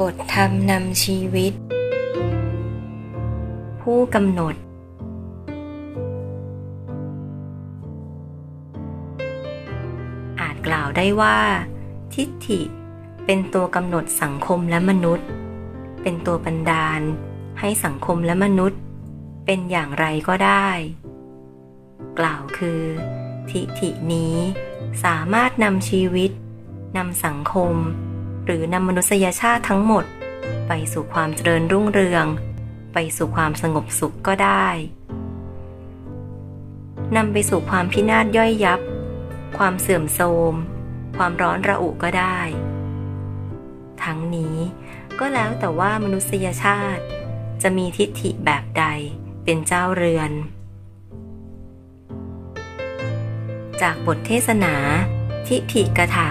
บทธรรมนำชีวิต ผู้กำหนด อาจกล่าวได้ว่า ทิฏฐิเป็นตัวกำหนดสังคมและมนุษย์ เป็นตัวบันดาล ให้สังคมและมนุษย์ เป็นอย่างไรก็ได้ กล่าวคือ ทิฏฐินี้สามารถนำชีวิตนำสังคม หรือนำมนุษยชาติทั้งหมด ไปสู่ความเจริญรุ่งเรือง ไปสู่ความสงบสุขก็ได้นำไปสู่ความพินาศย่อยยับ ความเสื่อมโทรม ความร้อนระอุก็ได้ ทั้งนี้ก็แล้วแต่ว่ามนุษยชาติ จะมีทิฏฐิแบบใดเป็นเจ้าเรือน จากบทเทศนา ทิฏฐิกถา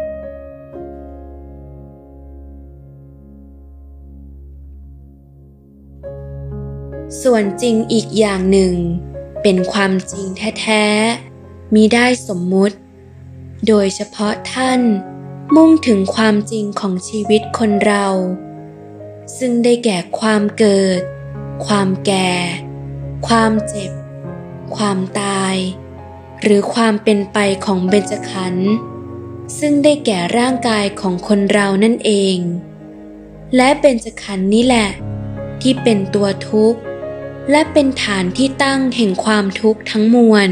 ส่วนจริงอีกอย่างหนึ่ง เป็นความจริงแท้ๆมีได้สมมุติ โดยเฉพาะท่านมุ่งถึงความจริงของชีวิตคนเรา ซึ่งได้แก่ความเกิด ความแก่ ความเจ็บ ความตาย หรือความเป็นไปของเบญจขันธ์ซึ่งได้แก่ร่างกายของคนเรานั่นเอง และเบญจขันธ์นี้แหละ ที่เป็นตัวทุกข์ และเป็นฐานที่ตั้งแห่งความทุกข์ทั้งมวล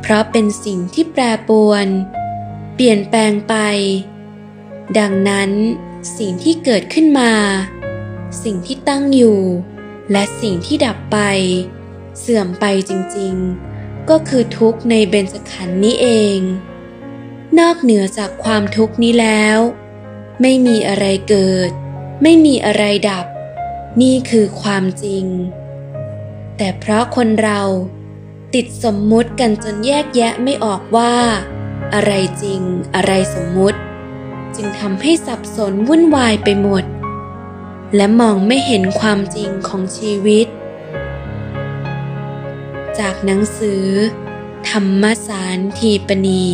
เพราะเป็นสิ่งที่แปรปรวน เปลี่ยนแปลงไป ดังนั้นสิ่งที่เกิดขึ้นมา สิ่งที่ตั้งอยู่ และสิ่งที่ดับไป เสื่อมไปจริงๆ ก็คือทุกข์ในเบญจขันธ์นี้เอง นอกเหนือจากความทุกข์นี้แล้ว ไม่มีอะไรเกิด ไม่มีอะไรดับ นี่คือความจริง แต่เพราะคนเราติดสมมุติกันจนแยกแยะไม่ออกว่า อะไรจริงอะไรสมมุติ จึงทำให้สับสนวุ่นวายไปหมด และมองไม่เห็นความจริงของชีวิต จากหนังสือ ธรรมสารทีปณี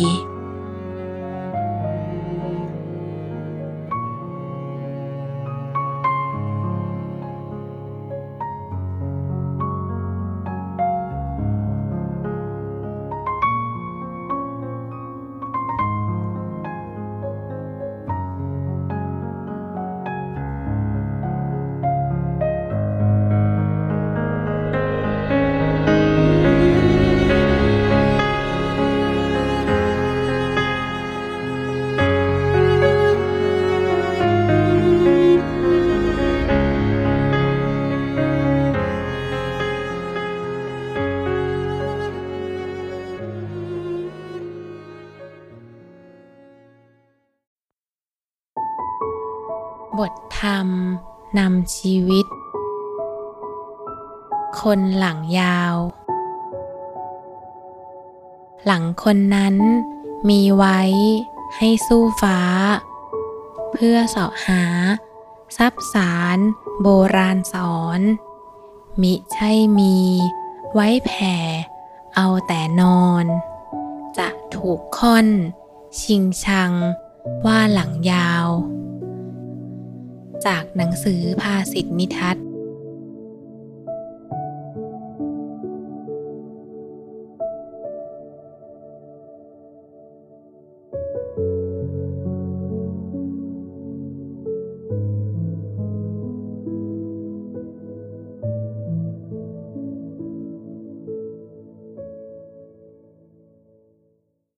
บทธรรมนำชีวิต คนหลังยาว หลังคนนั้นมีไว้ให้สู้ฟ้า เพื่อเสาะหา ทรัพย์สารโบราณสอน มิใช่มี ไว้แผ่ เอาแต่นอน จะถูกค่อน ชิงชังว่าหลังยาว จากหนังสือภาษิตนิทัศน์